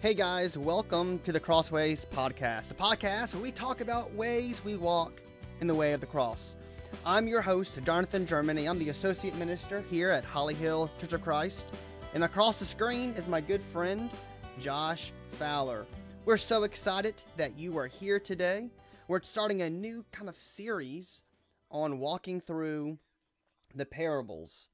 Hey guys, welcome to the Crossways Podcast, a podcast where we talk about ways we walk in the way of the cross. I'm your host, Jonathan Germany. I'm the Associate Minister here at Holly Hill Church of Christ. And across the screen is my good friend, Josh Fowler. We're so excited that you are here today. We're starting a new kind of series on walking through the parables.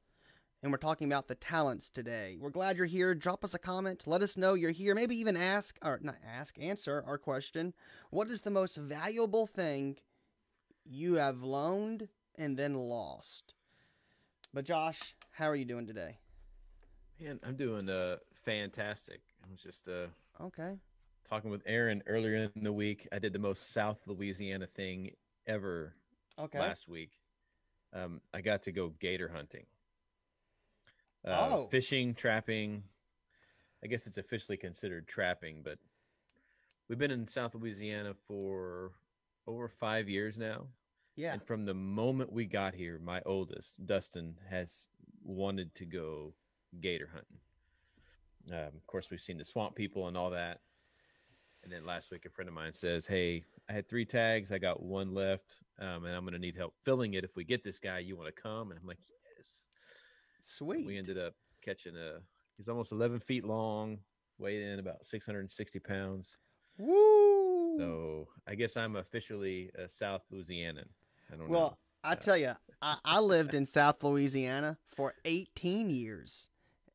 And we're talking about the talents today. We're glad you're here. Drop us a comment. Let us know you're here. Maybe even ask, or not ask, answer our question What is the most valuable thing you have loaned and then lost? But, Josh, how are you doing today? Man, I'm doing uh fantastic. I was just uh Okay. talking with Aaron earlier in the week. I did the most South Louisiana thing ever Okay. last week. Um, I got to go gator hunting. Uh, Oh. fishing, trapping. I guess it's officially considered trapping, but we've been in South Louisiana for over five years now. yeah. And from the moment we got here, my oldest, Dustin, has wanted to go gator hunting. Um, of course, we've seen the swamp people and all that. And then last week, a friend of mine says, Hey, I had three tags. I got one left, um, and I'm going to need help filling it. If we get this guy, you want to come? And I'm like, Yes. Sweet. We ended up catching a, he's almost 11 feet long, weighed in about 660 pounds. Woo! So I guess I'm officially a South Louisianan. I don't know. Well, I tell you, I, I lived in South Louisiana for 18 years,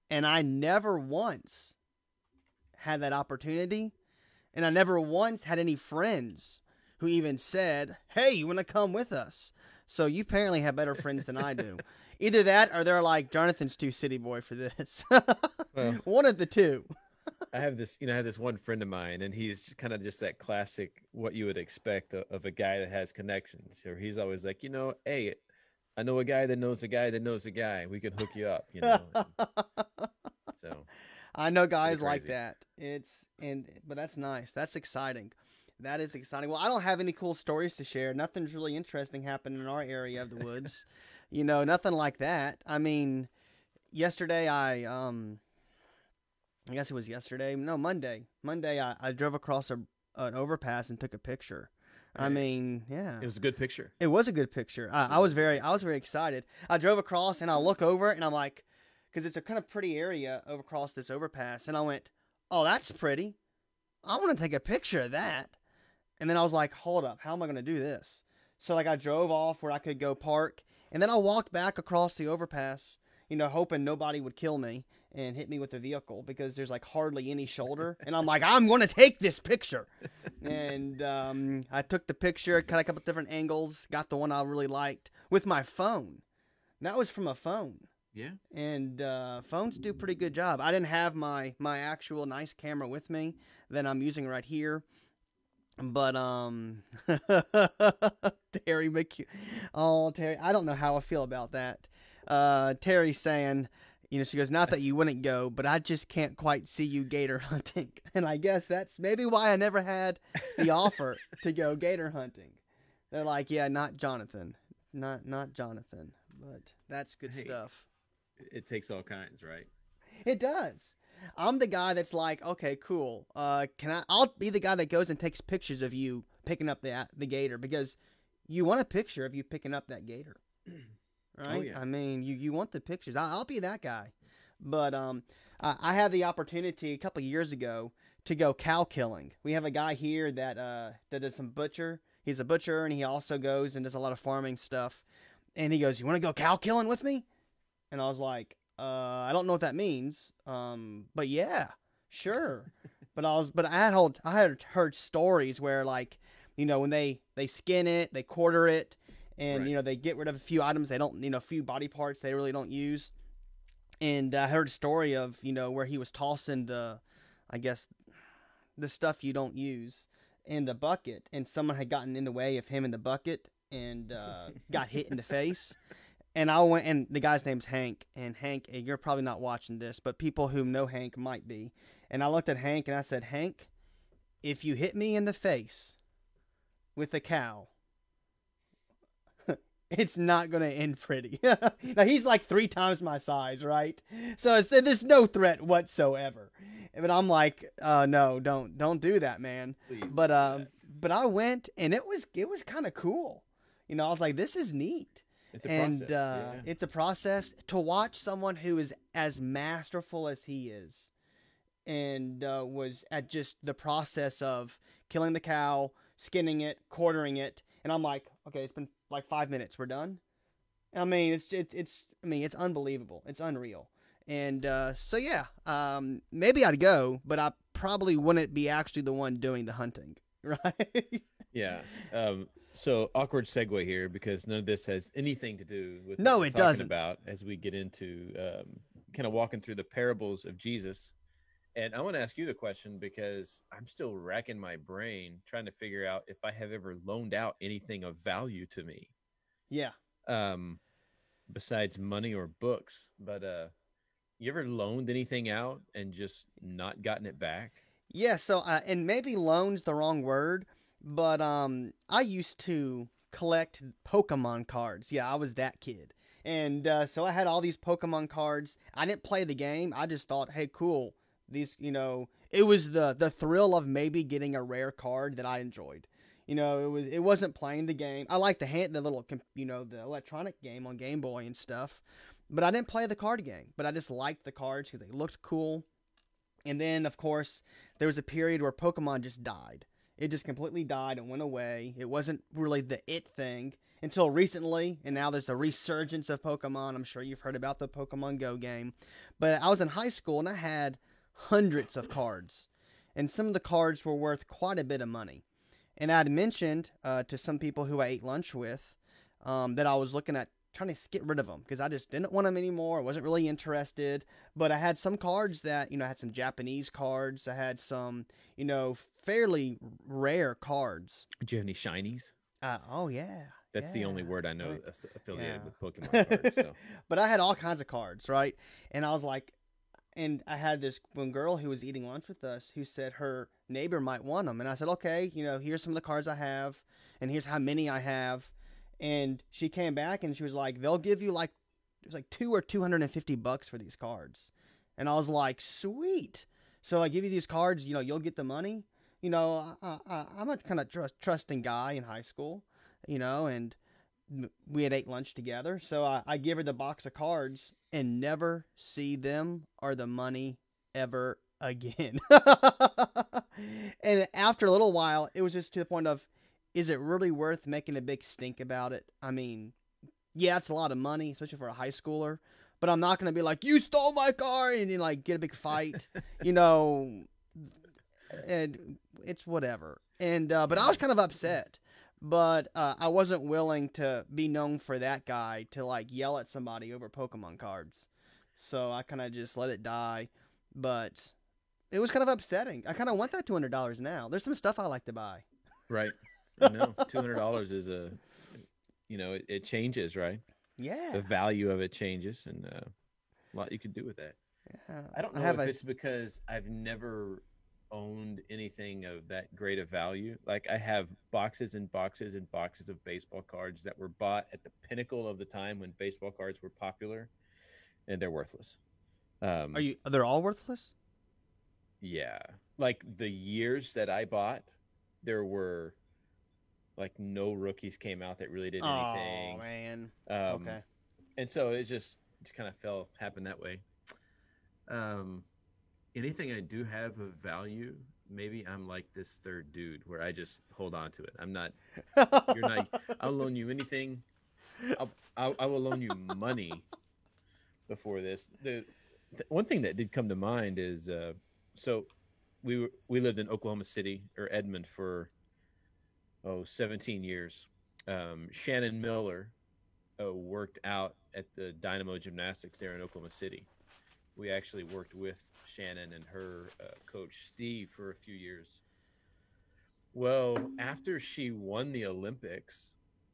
and I never once had that opportunity, and I never once had any friends who even said, "Hey, you want to come with us?" So you apparently have better friends than I do. Either that, or they're like, "Jonathan's too city boy for this." Well, One of the two. I have this, you know, I have this one friend of mine, and he's kind of just that classic what you would expect of, of a guy that has connections. Or he's always like, you know, hey, I know a guy that knows a guy that knows a guy. We can hook you up, you know. so I know guys like that. It's and but that's nice. That's exciting. That is exciting. Well, I don't have any cool stories to share. Nothing's really interesting happening in our area of the woods. you know, nothing like that. I mean, yesterday I um I guess it was yesterday. No, Monday. Monday I, I drove across a an overpass and took a picture. I mean, yeah. it was a good picture. It was a good picture. I, I was was a good very, I was very excited. I drove across and I look over and I'm like, because it's a kind of pretty area over across this overpass, and I went, "Oh, that's pretty. I want to take a picture of that." And then I was like, "Hold up, how am I going to do this?" So like I drove off where I could go park, and then I walked back across the overpass, you know, hoping nobody would kill me and hit me with the vehicle because there's like hardly any shoulder, and I'm like, "I'm going to take this picture." and um, I took the picture, cut a couple different angles, got the one I really liked with my phone. That was from a phone, Yeah. and uh, phones do a pretty good job. I didn't have my my actual nice camera with me that I'm using right here, but um, Terry McHugh, oh Terry, I don't know how I feel about that. Uh, Terry saying. You know, she goes, not that you wouldn't go, but I just can't quite see you gator hunting. And I guess that's maybe why I never had the offer to go gator hunting. They're like, yeah, not Jonathan, not not Jonathan, but that's good Hey. stuff. It takes all kinds, right? It does. I'm the guy that's like, okay, cool. Uh, can I? I'll be the guy that goes and takes pictures of you picking up the the gator because you want a picture of you picking up that gator, right? yeah. I mean, you you want the pictures. I, I'll be that guy. But um, I, I had the opportunity a couple of years ago to go cow killing. We have a guy here that uh that does some butcher. He's a butcher and he also goes and does a lot of farming stuff. And he goes, "You want to go cow killing with me?" And I was like, uh, I don't know what that means. Um, but yeah, sure. but I was, but I had heard, I had heard stories where like, you know, when they they skin it, they quarter it, and Right. you know they get rid of a few items they don't, you know, a few body parts they really don't use. And I heard a story of you know where he was tossing the, I guess, the stuff you don't use in the bucket, and someone had gotten in the way of him in the bucket and uh, got hit in the face. And I went, and the guy's name's Hank. And Hank, and you're probably not watching this, but people who know Hank might be. And I looked at Hank and I said, Hank, if you hit me in the face with a cow, it's not going to end pretty. now, he's like three times my size, right? So it's, there's no threat whatsoever. but I'm like, uh, no, don't don't do that, man. Please. But um, but I went and it was it was kind of cool. You know, I was like, this is neat. It's a and process. uh, yeah. it's a process to watch someone who is as masterful as he is and uh, was at just the process of killing the cow skinning it quartering it and i'm like okay it's been like five minutes. We're done? I mean it's it, it's i mean it's unbelievable. It's unreal. And uh, so yeah um, maybe i'd go but i probably wouldn't be actually the one doing the hunting right Yeah. Um, so awkward segue here because none of this has anything to do with No, it talking doesn't. About as we get into um, kind of walking through the parables of Jesus, and I want to ask you the question because I'm still racking my brain trying to figure out if I have ever loaned out anything of value to me, yeah um, besides money or books. But uh, you ever loaned anything out and just not gotten it back? Yeah, so uh, and maybe loan's the wrong word, but um, I used to collect Pokemon cards. Yeah, I was that kid, and uh, so I had all these Pokemon cards. I didn't play the game. I just thought, hey, cool. These, you know, it was the the thrill of maybe getting a rare card that I enjoyed. You know, it was it wasn't playing the game. I liked the hand, the little, you know, the electronic game on Game Boy and stuff, but I didn't play the card game. But I just liked the cards because they looked cool. And then, of course, there was a period where Pokemon just died. It just completely died and went away. It wasn't really the it thing until recently, and now there's the resurgence of Pokemon. I'm sure you've heard about the Pokemon Go game. But I was in high school and I had hundreds of cards, and some of the cards were worth quite a bit of money. And I'd mentioned uh, to some people who I ate lunch with um, that I was looking at trying to get rid of them because I just didn't want them anymore. I wasn't really interested. But I had some cards that, you know, I had some Japanese cards. I had some, you know, fairly rare cards. Do you have any shinies? Uh, oh, yeah. That's the only word I know affiliated Yeah. with Pokemon cards. So. but I had all kinds of cards, right? And I was like, and I had this one girl who was eating lunch with us who said her neighbor might want them. And I said, okay, you know, here's some of the cards I have, and here's how many I have. And she came back and she was like, they'll give you like, it was like two or 250 bucks for these cards. And I was like, sweet. So I give you these cards, you know, you'll get the money. You know, I, I, I'm a kind of trust, trusting guy in high school, you know, and we had ate lunch together. So I, I give her the box of cards and never see them or the money ever again. and after a little while, it was just to the point of, is it really worth making a big stink about it? I mean, yeah, it's a lot of money, especially for a high schooler. But I'm not gonna be like, you stole my car, and then like get a big fight, you know. And it's whatever. And uh, but I was kind of upset but uh, I wasn't willing to be known for that guy to like yell at somebody over Pokemon cards. So I kind of just let it die. But it was kind of upsetting. I kind of want that two hundred dollars now. There's some stuff I like to buy. Right. I know. Two hundred dollars is a, you know, it, it changes, right? Yeah. The value of it changes, and uh, a lot you could do with that. yeah. I don't know have if a- it's because I've never owned anything of that great of value. Like I have boxes and boxes and boxes of baseball cards that were bought at the pinnacle of the time when baseball cards were popular, and they're worthless. Um, Are you? Are They're all worthless. Yeah. Like the years that I bought, there were like no rookies came out that really did anything. Oh man. Um, okay. And so it just, just kind of fell, happened that way. Um, anything I do have of value, maybe I'm like this third dude where I just hold on to it. I'm not, you're not, I'll loan you anything. I'll, I'll, I will loan you money before this. The, the one thing that did come to mind is, uh, so we were, we lived in Oklahoma City or Edmond for oh 17 years. Um, Shannon Miller uh, worked out at the Dynamo Gymnastics there in Oklahoma City. We actually worked with Shannon and her uh, coach Steve for a few years. Well, after she won the Olympics,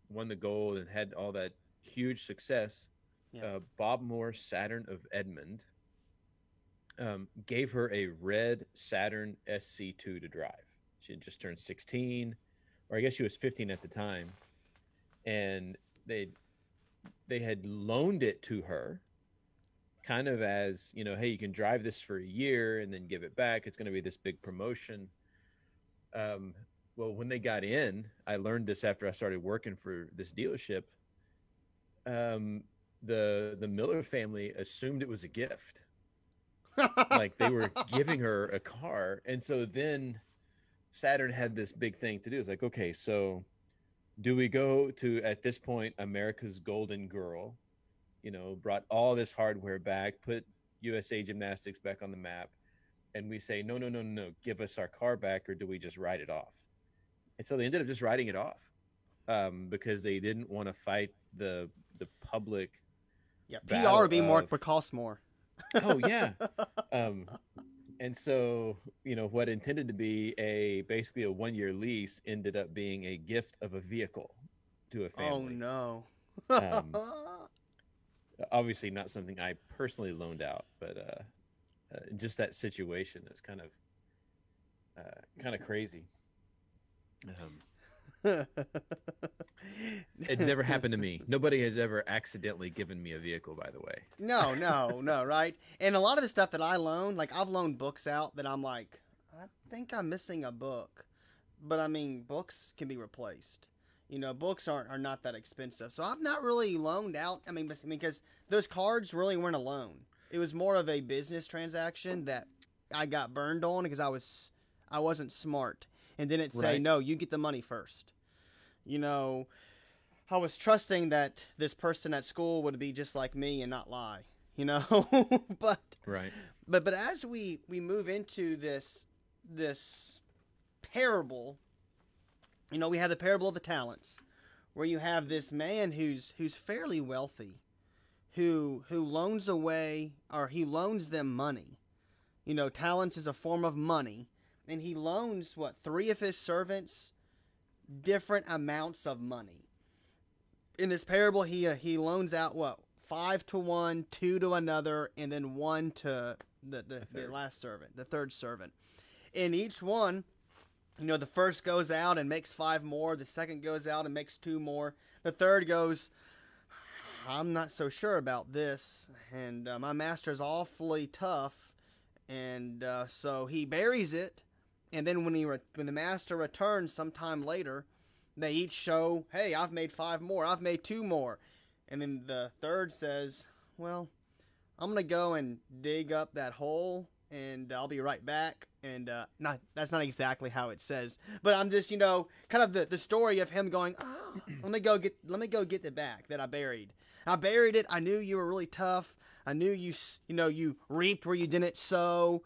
won the gold, and had all that huge success, Yeah. uh, Bob Moore Saturn of Edmond um, gave her a red Saturn SC2 to drive. She had just turned 16, or I guess she was 15 at the time, and they they had loaned it to her kind of as you know hey you can drive this for a year and then give it back. It's going to be this big promotion. Um, well when they got in i learned this after i started working for this dealership. Um, the the miller family assumed it was a gift. Like they were giving her a car. And so then saturn had this big thing to do. It's like okay so do we go to at this point america's golden girl you know brought all this hardware back put usa gymnastics back on the map and we say no no no no give us our car back or do we just write it off? And so they ended up just writing it off um, because they didn't want to fight the the public yeah pr be more of- cost more. Oh yeah. Um, and so you know what intended to be a basically a one year lease ended up being a gift of a vehicle to a family. oh no Um, obviously not something i personally loaned out but uh, uh just that situation is kind of uh kind of crazy um it never happened to me nobody has ever accidentally given me a vehicle by the way No, no, no, right? And a lot of the stuff that I loan, like I've loaned books out that I'm like, I think I'm missing a book. But I mean, books can be replaced. You know, books aren't are not that expensive. So I've not really loaned out. I mean, because those cards really weren't a loan. It was more of a business transaction that I got burned on because I was I wasn't smart. And then it say, Right. "No, you get the money first. You know, I was trusting that this person at school would be just like me and not lie, you know. but right but but as we we move into this this parable, you know, we have the parable of the talents, where you have this man who's who's fairly wealthy, who who loans away or he loans them money. You know, talents is a form of money, and he loans what three of his servants different amounts of money. In this parable, he uh, he loans out what five to one, two to another, and then one to the the, the last servant, the third servant. In each one, you know, the first goes out and makes five more. The second goes out and makes two more. The third goes, I'm not so sure about this, and uh, my master's awfully tough, and uh, so he buries it. And then when he re- when the master returns sometime later, they each show, hey, I've made five more, I've made two more, and then the third says, well, I'm gonna go and dig up that hole, and I'll be right back. And uh, not that's not exactly how it says, but I'm just you know kind of the, the story of him going, oh, let me go get let me go get the back that I buried. I buried it. I knew you were really tough. I knew you you know you reaped where you didn't sow.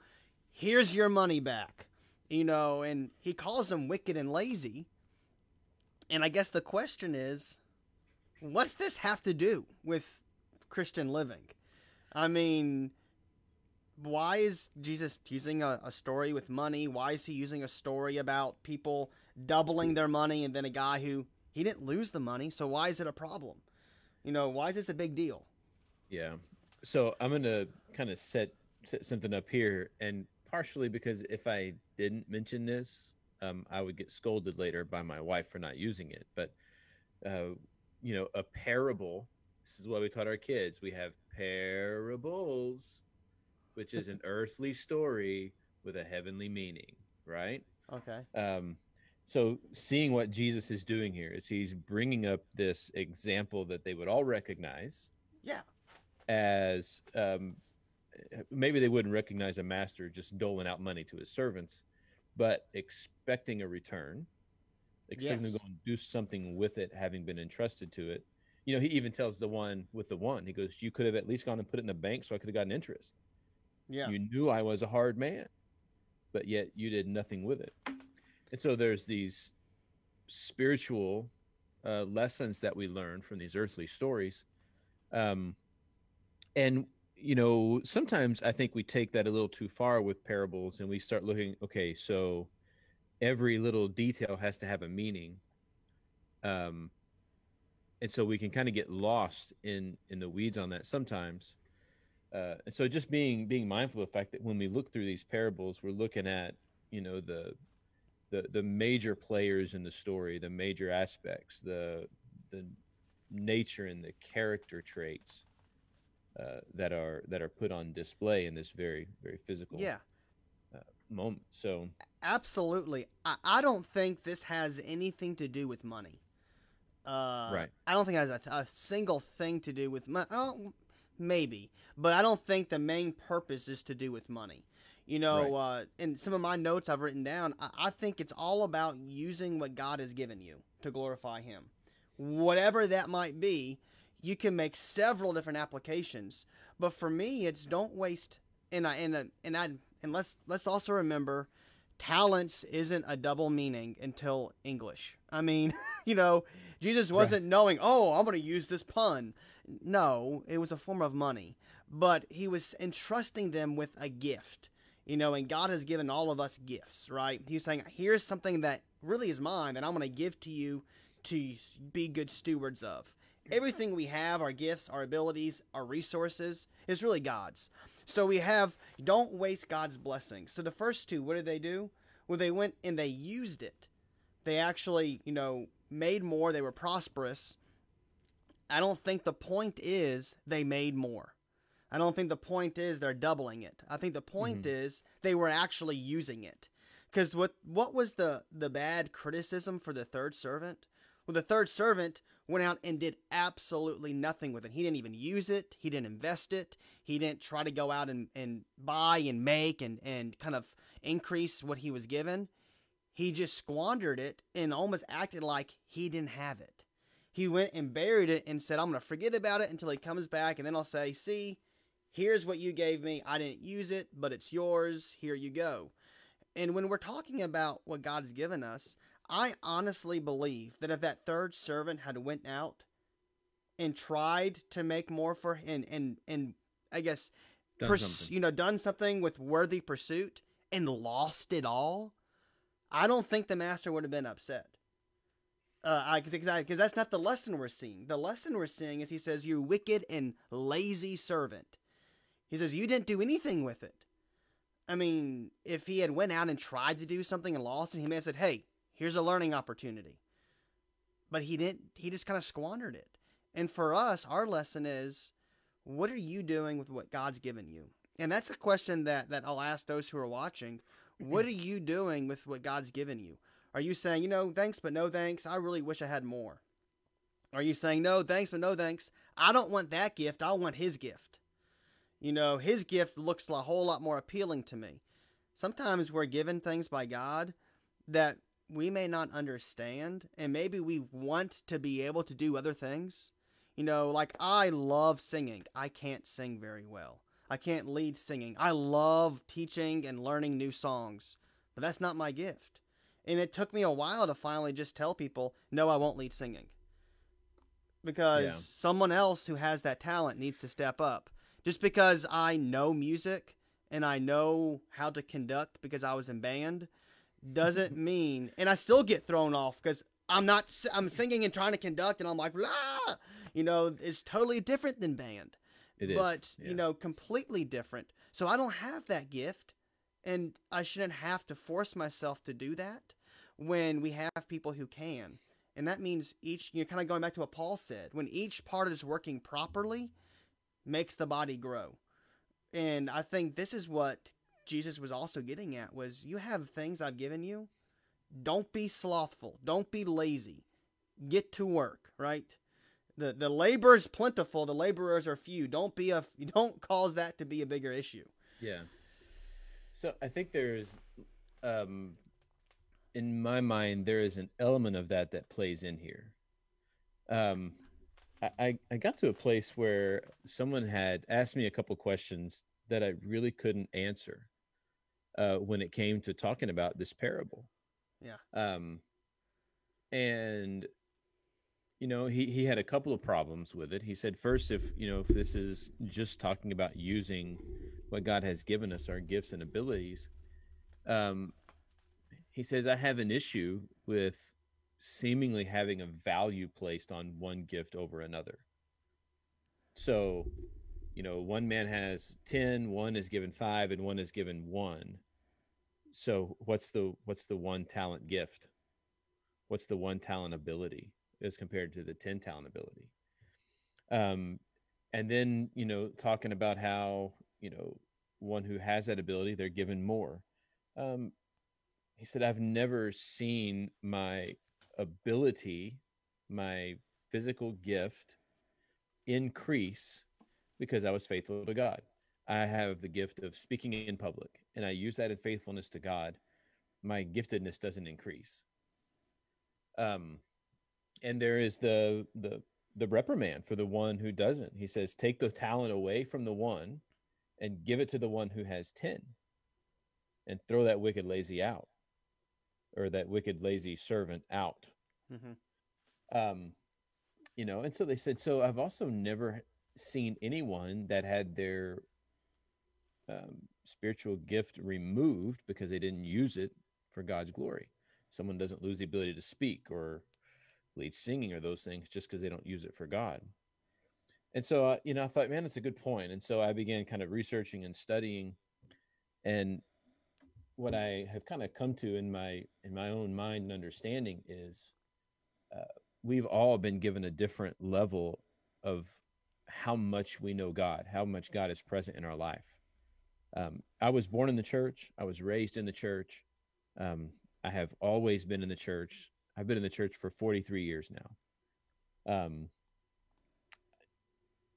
Here's your money back. You know, and he calls them wicked and lazy. And I guess the question is, what's this have to do with Christian living? I mean, why is Jesus using a, a story with money? Why is he using a story about people doubling their money and then a guy who he didn't lose the money? So why is it a problem? You know, why is this a big deal? Yeah. So I'm gonna kind of set set something up here, and partially because if I didn't mention this, um, I would get scolded later by my wife for not using it. But uh, you know, a parable. This is what we taught our kids. We have parables, which is an earthly story with a heavenly meaning, right? Okay. um, so seeing what jesus is doing here is he's bringing up this example that they would all recognize Yeah. as um, maybe they wouldn't recognize a master just doling out money to his servants but expecting a return expecting Yes. to go and do something with it having been entrusted to it you know he even tells the one with the one he goes you could have at least gone and put it in the bank so i could have gotten interest Yeah. you knew I was a hard man, but yet you did nothing with it. And so there's these spiritual uh, lessons that we learn from these earthly stories. Um, and, you know, sometimes I think we take that a little too far with parables and we start looking, okay, so every little detail has to have a meaning. Um, and so we can kind of get lost in in the weeds on that sometimes uh, and so just being being mindful of the fact that when we look through these parables we're looking at you know the the the major players in the story the major aspects the the nature and the character traits uh, that are that are put on display in this very very physical Yeah. uh, moment. So Absolutely. I, I don't think this has anything to do with money. Uh, Right. I don't think it has a, a single thing to do with money. Oh, maybe. But I don't think the main purpose is to do with money. You know, uh, in some of my notes I've written down, I, I think it's all about using what God has given you to glorify Him. Whatever that might be, you can make several different applications. But for me, it's don't waste. And I and I- and I and let's let's also remember, talents isn't a double meaning until English. I mean, you know, Jesus wasn't knowing. Oh, I'm going to use this pun. No, it was a form of money, but he was entrusting them with a gift. You know, and God has given all of us gifts, right? He's saying, here's something that really is mine that I'm going to give to you to be good stewards of. Everything we have, our gifts, our abilities, our resources, is really God's. So we have, don't waste God's blessings. So the first two, what did they do? Well, they went and they used it. They actually, you know, made more. They were prosperous. I don't think the point is they made more. I don't think the point is they're doubling it. I think the point mm-hmm. is they were actually using it. Because what what was the the bad criticism for the third servant? Well, the third servant went out and did absolutely nothing with it. He didn't even use it. He didn't invest it. He didn't try to go out and, and buy and make and, and kind of increase what he was given. He just squandered it and almost acted like he didn't have it. He went and buried it and said, I'm going to forget about it until he comes back. And then I'll say, See, here's what you gave me. I didn't use it, but it's yours. Here you go. And when we're talking about what God's given us, I honestly believe that if that third servant had went out and tried to make more for and and and I guess Done pers- you know done something with worthy pursuit and lost it all, I don't think the master would have been upset. Uh, I because that's not the lesson we're seeing. The lesson we're seeing is he says, "You wicked and lazy servant." He says, "You didn't do anything with it." I mean, if he had went out and tried to do something and lost it, he may have said, "Hey, here's a learning opportunity." But he didn't. He just kind of squandered it. And for us, our lesson is, what are you doing with what God's given you? And that's a question that that I'll ask those who are watching. What are you doing with what God's given you? Are you saying, you know, thanks but no thanks? I really wish I had more. Are you saying, no, thanks but no thanks? I don't want that gift. I want his gift. You know, his gift looks a whole lot more appealing to me. Sometimes we're given things by God that we may not understand, and maybe we want to be able to do other things. You know, like I love singing. I can't sing very well. I can't lead singing. I love teaching and learning new songs, but that's not my gift. And it took me a while to finally just tell people, no, I won't lead singing. Because Yeah. someone else who has that talent needs to step up. Just because I know music and I know how to conduct because I was in band doesn't mean, and I still get thrown off because I'm not, I'm singing and trying to conduct and I'm like, "Ah!" you know, it's totally different than band It is. but yeah. you know completely different so i don't have that gift and i shouldn't have to force myself to do that when we have people who can and that means each you know kind of going back to what paul said when each part is working properly makes the body grow and i think this is what jesus was also getting at was you have things i've given you. Don't be slothful. Don't be lazy. Get to work right? The the labor is plentiful. The laborers are few. Don't be a don't cause that to be a bigger issue. Yeah. So I think there's, um, in my mind, there is an element of that that plays in here. Um, I, I, I got to a place where someone had asked me a couple questions that I really couldn't answer uh, when it came to talking about this parable. Yeah. Um, and you know he he had a couple of problems with it he said first if you know if this is just talking about using what god has given us our gifts and abilities um he says i have an issue with seemingly having a value placed on one gift over another so you know one man has 10 one is given 5 and one is given 1 so what's the what's the one talent gift? What's the one talent ability as compared to the 10 talent ability? Um and then you know talking about how you know one who has that ability they're given more. Um, he said i've never seen my ability my physical gift increase because i was faithful to god i have the gift of speaking in public and i use that in faithfulness to god my giftedness doesn't increase um and there is the the the reprimand for the one who doesn't. He says, Take the talent away from the one and give it to the one who has 10 and throw that wicked lazy out or that wicked lazy servant out. Mm-hmm. Um, you know, and so they said, So I've also never seen anyone that had their um, spiritual gift removed because they didn't use it for God's glory. Someone doesn't lose the ability to speak or lead singing or those things just because they don't use it for God. And so, uh, you know, I thought, man, that's a good point. And so I began kind of researching and studying. And what I have kind of come to in my in my own mind and understanding is, uh, we've all been given a different level of how much we know God, how much God is present in our life. Um, I was born in the church. I was raised in the church. Um, I have always been in the church I've been in the church for 43 years now. Um,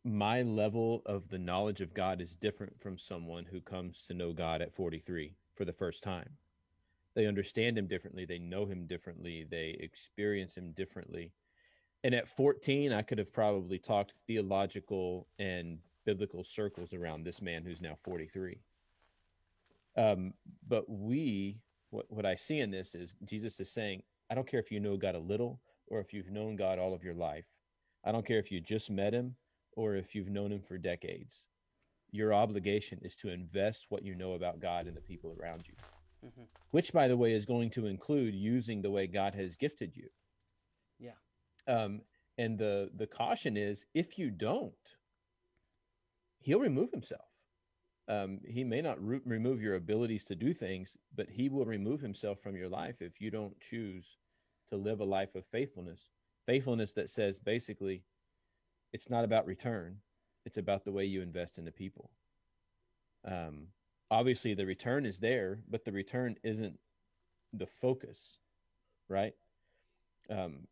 my level of the knowledge of God is different from someone who comes to know God at 43 for the first time. They understand him differently, they know him differently, they experience him differently. And at 14, I could have probably talked theological and biblical circles around this man who's now 43. Um, but we, what, what I see in this is Jesus is saying, I don't care if you know God a little or if you've known God all of your life. I don't care if you just met him or if you've known him for decades. Your obligation is to invest what you know about God in the people around you, mm-hmm. which, by the way, is going to include using the way God has gifted you. Yeah. Um, and the the caution is, if you don't, He'll remove Himself. Um, he may not re- remove your abilities to do things, but He will remove Himself from your life if you don't choose to live a life of faithfulness. Faithfulness that says basically, it's not about return, it's about the way you invest in the people. Um, obviously, the return is there, but the return isn't the focus, right? Um,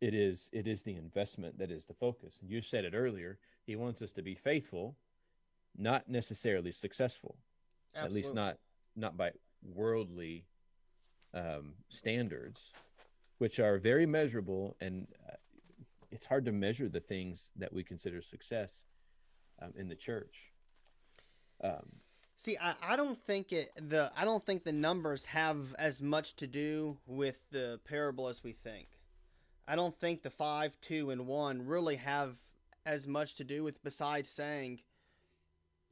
it is it is the investment that is the focus. And you said it earlier. He wants us to be faithful, not necessarily successful. Absolutely. At least not not by worldly um, standards, which are very measurable and uh, it's hard to measure the things that we consider success um, in the church um, see I, I don't think it the i don't think the numbers have as much to do with the parable as we think i don't think the five two and one really have as much to do with besides saying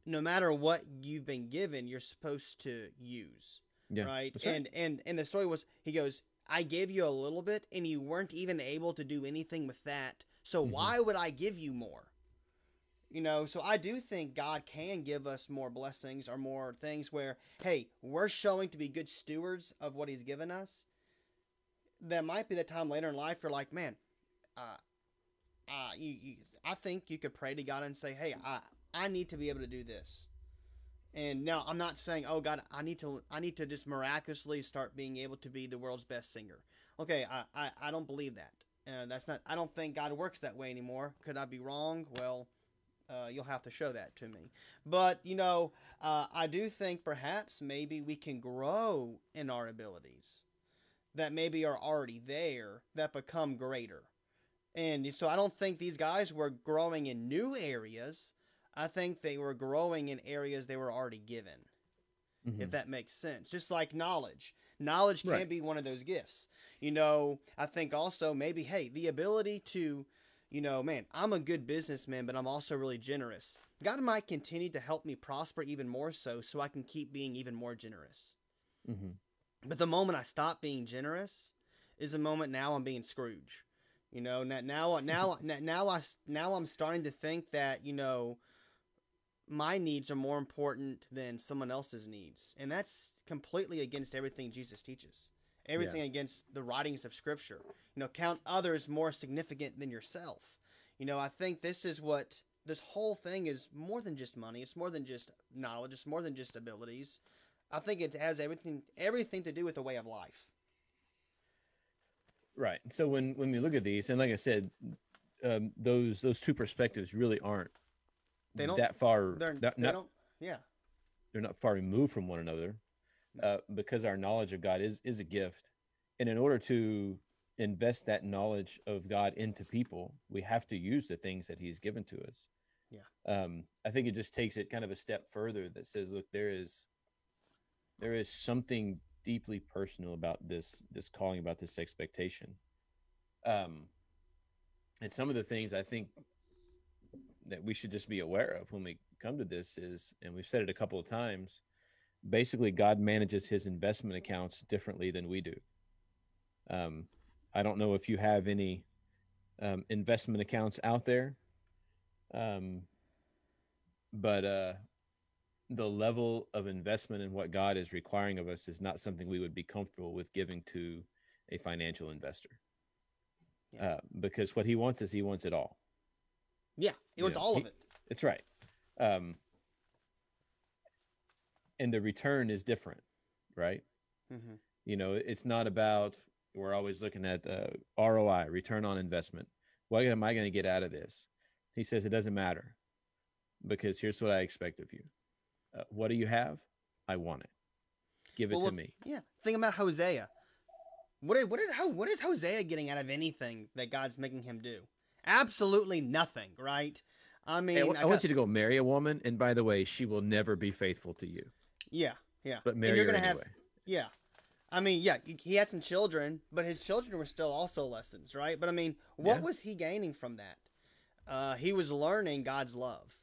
no matter what you've been given you're supposed to use yeah, right and and and the story was he goes I gave you a little bit and you weren't even able to do anything with that. So mm-hmm. why would I give you more? You know, so I do think God can give us more blessings or more things where, hey, we're showing to be good stewards of what He's given us. There might be the time later in life you're like, man, uh, uh, you, you, I think you could pray to God and say, hey, I, I need to be able to do this. And now I'm not saying, oh God, I need to I need to just miraculously start being able to be the world's best singer. Okay, I I, I don't believe that. Uh, that's not. I don't think God works that way anymore. Could I be wrong? Well, uh, you'll have to show that to me. But you know, uh, I do think perhaps maybe we can grow in our abilities that maybe are already there that become greater. And so I don't think these guys were growing in new areas. I think they were growing in areas they were already given. Mm-hmm. If that makes sense. Just like knowledge. Knowledge can right. be one of those gifts. You know, I think also maybe, hey, the ability to, you know, man, I'm a good businessman, but I'm also really generous. God might continue to help me prosper even more so, so I can keep being even more generous. Mm-hmm. But the moment I stop being generous is the moment now I'm being Scrooge. You know, now now now now I now I'm starting to think that you know my needs are more important than someone else's needs. And that's completely against everything Jesus teaches. Everything yeah. against the writings of scripture. You know, count others more significant than yourself. You know, I think this is what this whole thing is more than just money. It's more than just knowledge. It's more than just abilities. I think it has everything everything to do with the way of life. Right. So when when we look at these, and like I said, um, those those two perspectives really aren't They don't- that far. They're, not, they not- don't. Yeah. they're not far removed from one another, uh, because our knowledge of God is is a gift, and in order to invest that knowledge of God into people, we have to use the things that He's given to us. Yeah. Um, I think it just takes it kind of a step further that says, look, there is there is something deeply personal about this this calling about this expectation. Um, and some of the things I think that we should just be aware of when we come to this is, and we've said it a couple of times, basically God manages his investment accounts differently than we do. Um, I don't know if you have any um, investment accounts out there, um, but uh, the level of investment in what God is requiring of us is not something we would be comfortable with giving to a financial investor. Yeah. Uh, because what he wants is he wants it all. Yeah. It You know, all he- of it. That's right. Um, and the return is different, right? hmm You know, it's not about, we're always looking at uh, ROI, return on investment. What am I going to get out of this? He says it doesn't matter because here's what I expect of you. Uh, what do you have? I want it. Give it Well, to me. Yeah. Think about Hosea. What is, what is how what is Hosea getting out of anything that God's making him do? Absolutely nothing, right? I mean, Hey, I I want you to go marry a woman. And by the way, she will never be faithful to you, yeah, yeah. but And marry you're her gonna anyway. have Yeah. I mean, yeah, he- he had some children, but his children were still also lessons, right? But I mean, what Yeah. was he gaining from that? Uh, he was learning God's love.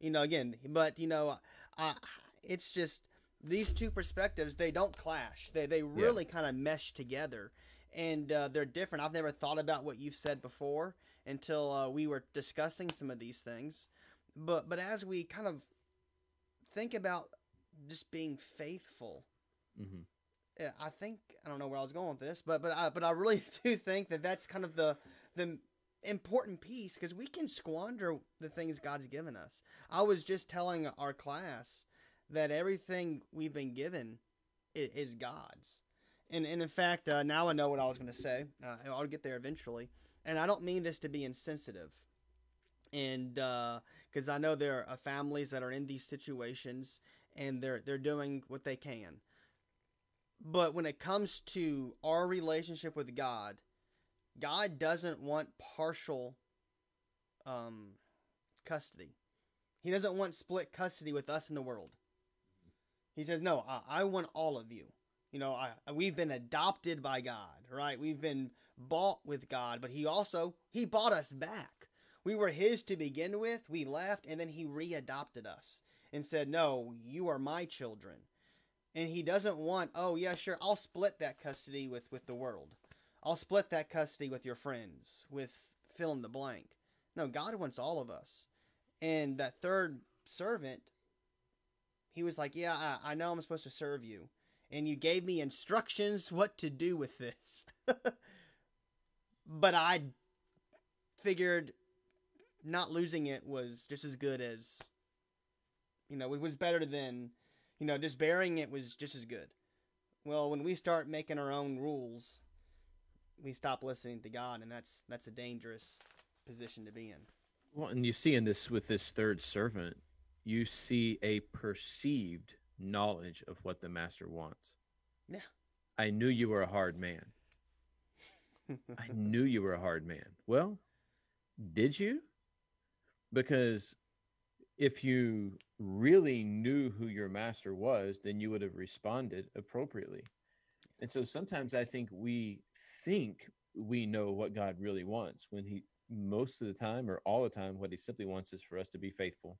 You know, again, but you know, uh, it's just these two perspectives they don't clash. They they really kind of mesh together, and uh, they're different. I've never thought about what you've said before until uh, we were discussing some of these things. But but as we kind of think about just being faithful hmm I think I don't know where I was going with this, but but I, but I really do think that that's kind of the the important piece because we can squander the things God's given us. I was just telling our class that everything we've been given is, is God's, and and in fact, uh, now I know what I was going to say. Uh, I'll get there eventually, and I don't mean this to be insensitive, and because I know there are families that are in these situations and they're they're doing what they can but when it comes to our relationship with God, God doesn't want partial um, custody. He doesn't want split custody with us in the world. He says, "No, I, I want all of you. You know, I, we've been adopted by God, right? We've been bought with God, but He also He bought us back. We were His to begin with. We left, and then He readopted us and said, "No, you are my children." and he doesn't want oh yeah sure i'll split that custody with with the world i'll split that custody with your friends with fill in the blank. No god wants all of us. And that third servant he was like yeah i, I know i'm supposed to serve you and you gave me instructions what to do with this. But i figured not losing it was just as good as you know it was better than you know, just burying it was just as good. Well, when we start making our own rules, we stop listening to God, and that's that's a dangerous position to be in. Well, and you see in this with this third servant, you see a perceived knowledge of what the master wants. Yeah. I knew you were a hard man. I knew you were a hard man. Well, did you? Because if you really knew who your master was, then you would have responded appropriately. And so sometimes I think we think we know what God really wants when he most of the time or all the time what he simply wants is for us to be faithful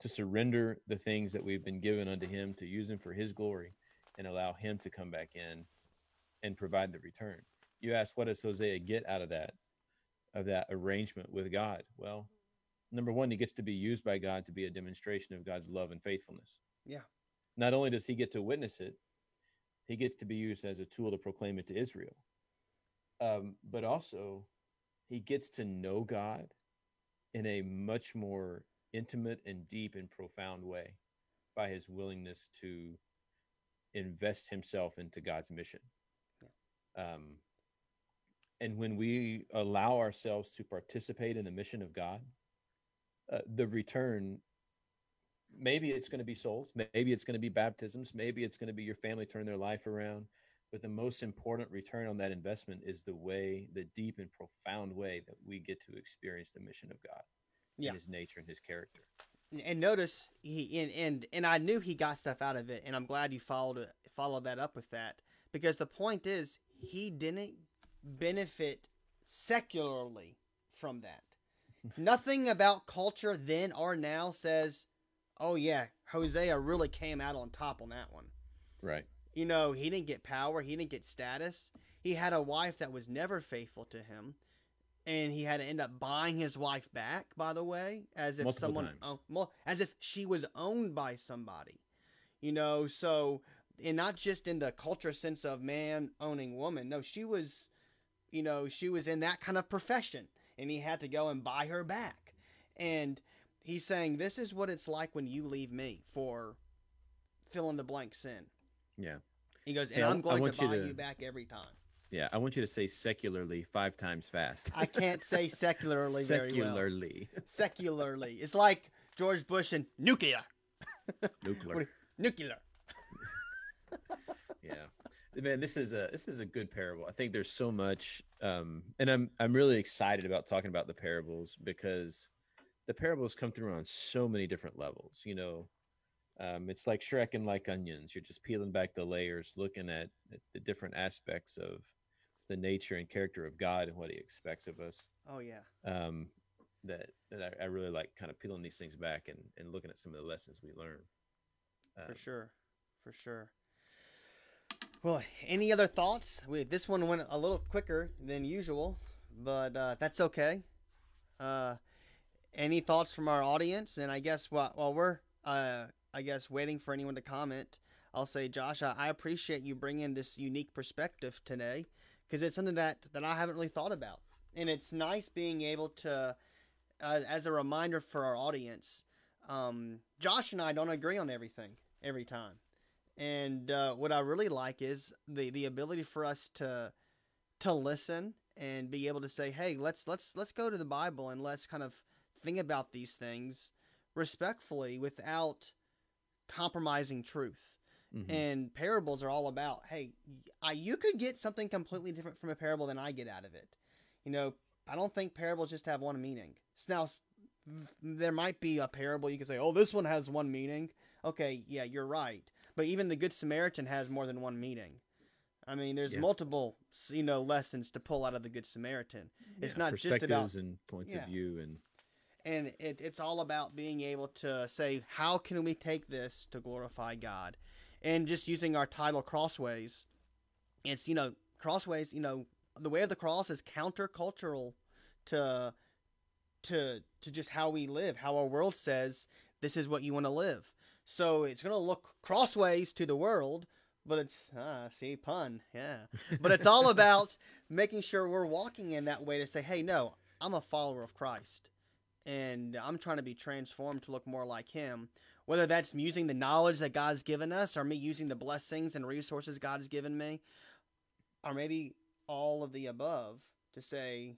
to surrender the things that we've been given unto him to use them for his glory and allow him to come back in and provide the return. You ask what does hosea get out of that of that arrangement with god? Well number one he gets to be used by god to be a demonstration of god's love and faithfulness. Yeah. not only does he get to witness it he gets to be used as a tool to proclaim it to israel um, but also he gets to know god in a much more intimate and deep and profound way by his willingness to invest himself into God's mission. Yeah. Um, and when we allow ourselves to participate in the mission of God, uh, the return maybe it's going to be souls, maybe it's going to be baptisms, maybe it's going to be your family turning their life around. But the most important return on that investment is the way, the deep and profound way that we get to experience the mission of God, yeah. His nature and His character. And notice he and, and and I knew he got stuff out of it, and I'm glad you followed followed that up with that because the point is he didn't benefit secularly from that. Nothing about culture then or now says, "Oh yeah, Hosea really came out on top on that one." Right. You know, he didn't get power, he didn't get status. He had a wife that was never faithful to him, and he had to end up buying his wife back. By the way, as if Multiple someone, oh, as if she was owned by somebody. You know, so and not just in the culture sense of man owning woman. No, she was, you know, she was in that kind of profession, and he had to go and buy her back. And he's saying, "This is what it's like when you leave me for fill in the blank sin." Yeah. He goes, and I'm going to buy you, to, you back every time. Yeah, I want you to say secularly five times fast. I can't say secularly Secularly. Well. Secularly. It's like George Bush and nuclear. Nuclear. nuclear. yeah. Man, this is a this is a good parable. I think there's so much um and I'm I'm really excited about talking about the parables because the parables come through on so many different levels. You know, um, it's like Shrek and like onions. You're just peeling back the layers, looking at, at, the different aspects of the nature and character of God and what He expects of us. Oh yeah. Um, that that I, I really like, kind of peeling these things back and and looking at some of the lessons we learn. Um, for sure, for sure. Well, any other thoughts? We, this one went a little quicker than usual, but uh, that's okay. Uh, any thoughts from our audience? And I guess while, while we're uh, I guess, waiting for anyone to comment, I'll say, Josh, I, I appreciate you bringing this unique perspective today because it's something that, that I haven't really thought about. And it's nice being able to, uh, as a reminder for our audience, um, Josh and I don't agree on everything every time. And uh, what I really like is the, the ability for us to to listen and be able to say, "Hey, let's let's let's go to the Bible and let's kind of think about these things respectfully without compromising truth. Mm-hmm. And parables are all about, hey, I, you could get something completely different from a parable than I get out of it. You know, I don't think parables just have one meaning. Now, there might be a parable you could say, oh, this one has one meaning. Okay, yeah, you're right. But even the Good Samaritan has more than one meaning. I mean, there's yeah. multiple, you know, lessons to pull out of the Good Samaritan. It's yeah, not just about and points yeah. of view and and it, it's all about being able to say how can we take this to glorify god? And just using our title crossways it's you know crossways you know the way of the cross is countercultural to to to just how we live how our world says this is what you want to live. So it's going to look crossways to the world but it's ah see pun yeah. But it's all about making sure we're walking in that way to say hey no i'm a follower of christ and I'm trying to be transformed to look more like Him. Whether that's using the knowledge that God's given us, or me using the blessings and resources God has given me, or maybe all of the above to say,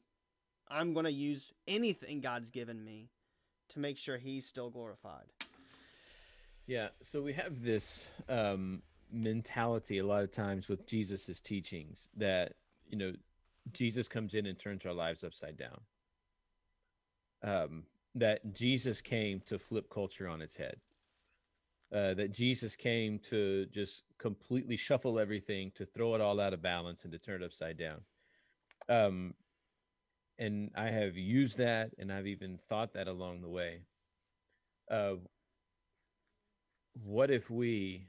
I'm going to use anything God's given me to make sure He's still glorified. Yeah, so we have this um, mentality a lot of times with Jesus's teachings that, you know, Jesus comes in and turns our lives upside down um, that Jesus came to flip culture on its head. Uh, that Jesus came to just completely shuffle everything, to throw it all out of balance, and to turn it upside down. Um, and I have used that, and I've even thought that along the way. Uh, what if we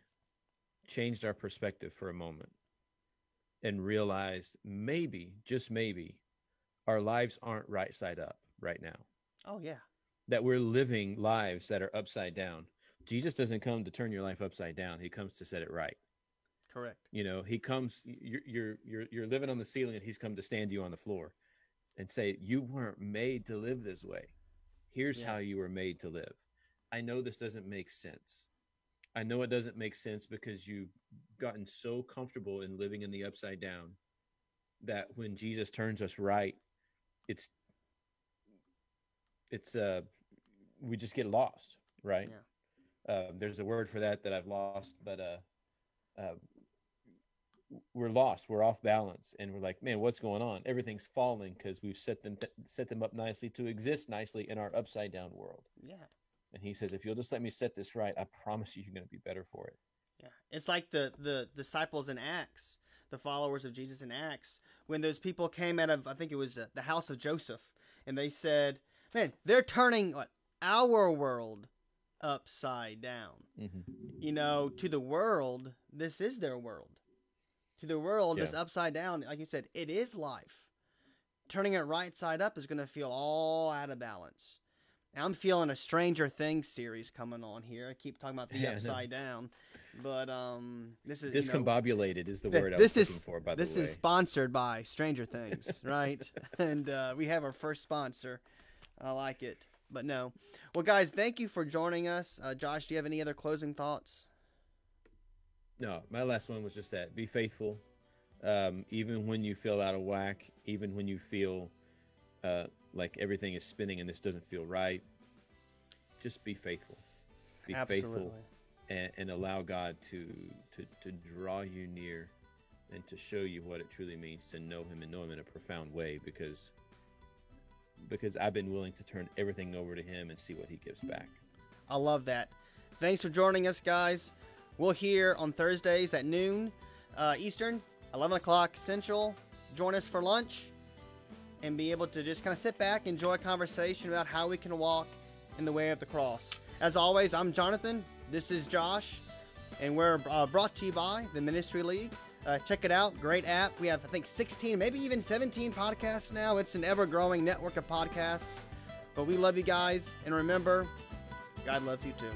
changed our perspective for a moment and realized maybe, just maybe, our lives aren't right side up right now? Oh, yeah. That we're living lives that are upside down. Jesus doesn't come to turn your life upside down. He comes to set it right. Correct. You know, he comes you're you're you're you're living on the ceiling and he's come to stand you on the floor and say you weren't made to live this way. Here's Yeah. how you were made to live. I know this doesn't make sense. I know it doesn't make sense because you've gotten so comfortable in living in the upside down that when Jesus turns us right, it's it's uh we just get lost, right? Yeah. Uh, there's a word for that that I've lost, but uh, uh, we're lost. We're off balance, and we're like, man, what's going on? Everything's falling because we've set them set them up nicely to exist nicely in our upside down world. Yeah. And he says, if you'll just let me set this right, I promise you, you're going to be better for it. Yeah, it's like the the disciples in Acts, the followers of Jesus in Acts, when those people came out of I think it was uh, the house of Joseph, and they said, "Man, they're turning what our world upside down." Mm-hmm. You know, to the world, this is their world. To the world, this upside down, like you said, it is life. Turning it right side up is going to feel all out of balance. I'm feeling a Stranger Things series coming on here. I keep talking about the Yeah, upside down, but um, this is you know, Discombobulated is the th- word I this was is- looking for, by this the way. is sponsored by Stranger Things, right? and uh, we have our first sponsor. I like it, but no. Well, guys, thank you for joining us. Uh, Josh, do you have any other closing thoughts? No, my last one was just that. Be faithful, um, even when you feel out of whack, even when you feel uh, like everything is spinning and this doesn't feel right. Just be faithful. Be faithful and, and allow God to, to to draw you near and to show you what it truly means to know Him and know Him in a profound way. Because because I've been willing to turn everything over to Him and see what He gives back. I love that. Thanks for joining us, guys. We'll hear on Thursdays at noon uh, Eastern, 11 o'clock Central. Join us for lunch and be able to just kind of sit back, enjoy a conversation about how we can walk in the way of the cross. As always, I'm Jonathan. This is Josh, and we're uh, brought to you by the Ministry League. Uh, check it out. Great app. We have, I think, 16, maybe even 17 podcasts now. It's an ever growing network of podcasts. But we love you guys. And remember, God loves you too.